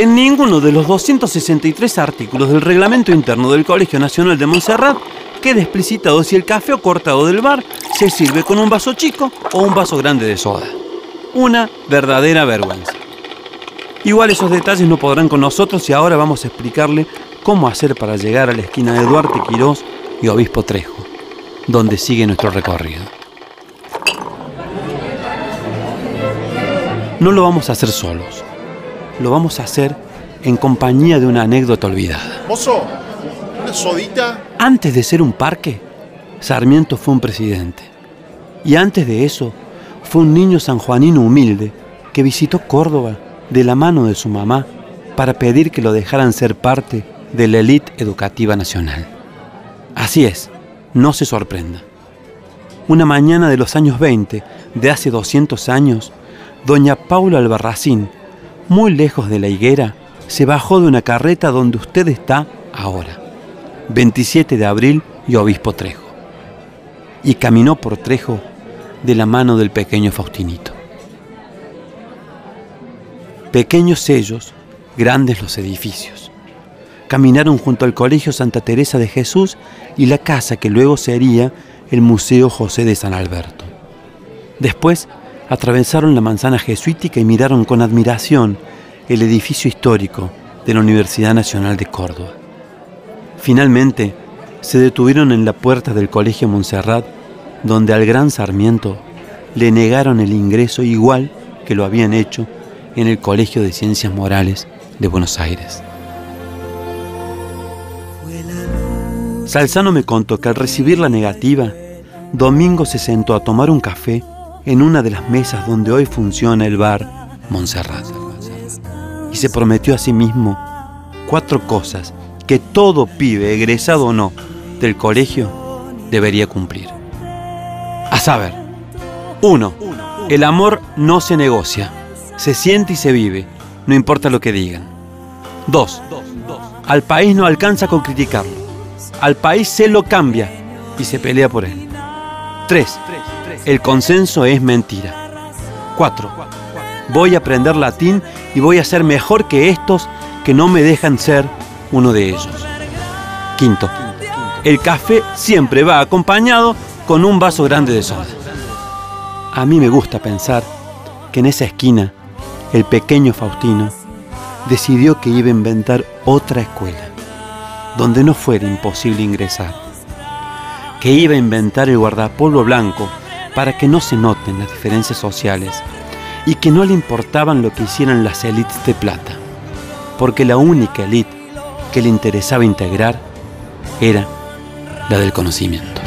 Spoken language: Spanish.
En ninguno de los 263 artículos del reglamento interno del Colegio Nacional de Montserrat queda explicitado si el café o cortado del bar se sirve con un vaso chico o un vaso grande de soda. Una verdadera vergüenza. Igual esos detalles no podrán con nosotros y ahora vamos a explicarle cómo hacer para llegar a la esquina de Duarte Quirós y Obispo Trejo, donde sigue nuestro recorrido. No lo vamos a hacer solos. Lo vamos a hacer en compañía de una anécdota olvidada. Mozo, ¿una sodita? Antes de ser un parque, Sarmiento fue un presidente. Y antes de eso, fue un niño sanjuanino humilde que visitó Córdoba de la mano de su mamá para pedir que lo dejaran ser parte de la élite educativa nacional. Así es, no se sorprenda. Una mañana de los años 20, de hace 200 años, doña Paula Albarracín, muy lejos de la higuera, se bajó de una carreta donde usted está ahora, 27 de abril y Obispo Trejo, y caminó por Trejo de la mano del pequeño Faustinito. Pequeños sellos, grandes los edificios. Caminaron junto al Colegio Santa Teresa de Jesús y la casa que luego sería el Museo José de San Alberto. Después atravesaron la manzana jesuítica y miraron con admiración el edificio histórico de la Universidad Nacional de Córdoba. Finalmente, se detuvieron en la puerta del Colegio Montserrat, donde al gran Sarmiento le negaron el ingreso igual que lo habían hecho en el Colegio de Ciencias Morales de Buenos Aires. Salzano me contó que al recibir la negativa, Domingo se sentó a tomar un café en una de las mesas donde hoy funciona el bar Montserrat. Y se prometió a sí mismo cuatro cosas que todo pibe, egresado o no, del colegio debería cumplir. A saber, uno, el amor no se negocia se siente y se vive, no importa lo que digan. Dos, al país no alcanza con criticarlo. Al país se lo cambia y se pelea por él. Tres, el consenso es mentira. Cuatro, voy a aprender latín y voy a ser mejor que estos que no me dejan ser uno de ellos. Quinto, el café siempre va acompañado con un vaso grande de soda. A mí me gusta pensar que en esa esquina el pequeño Faustino decidió que iba a inventar otra escuela, donde no fuera imposible ingresar, que iba a inventar el guardapolvo blanco para que no se noten las diferencias sociales y que no le importaban lo que hicieran las élites de plata, porque la única élite que le interesaba integrar era la del conocimiento.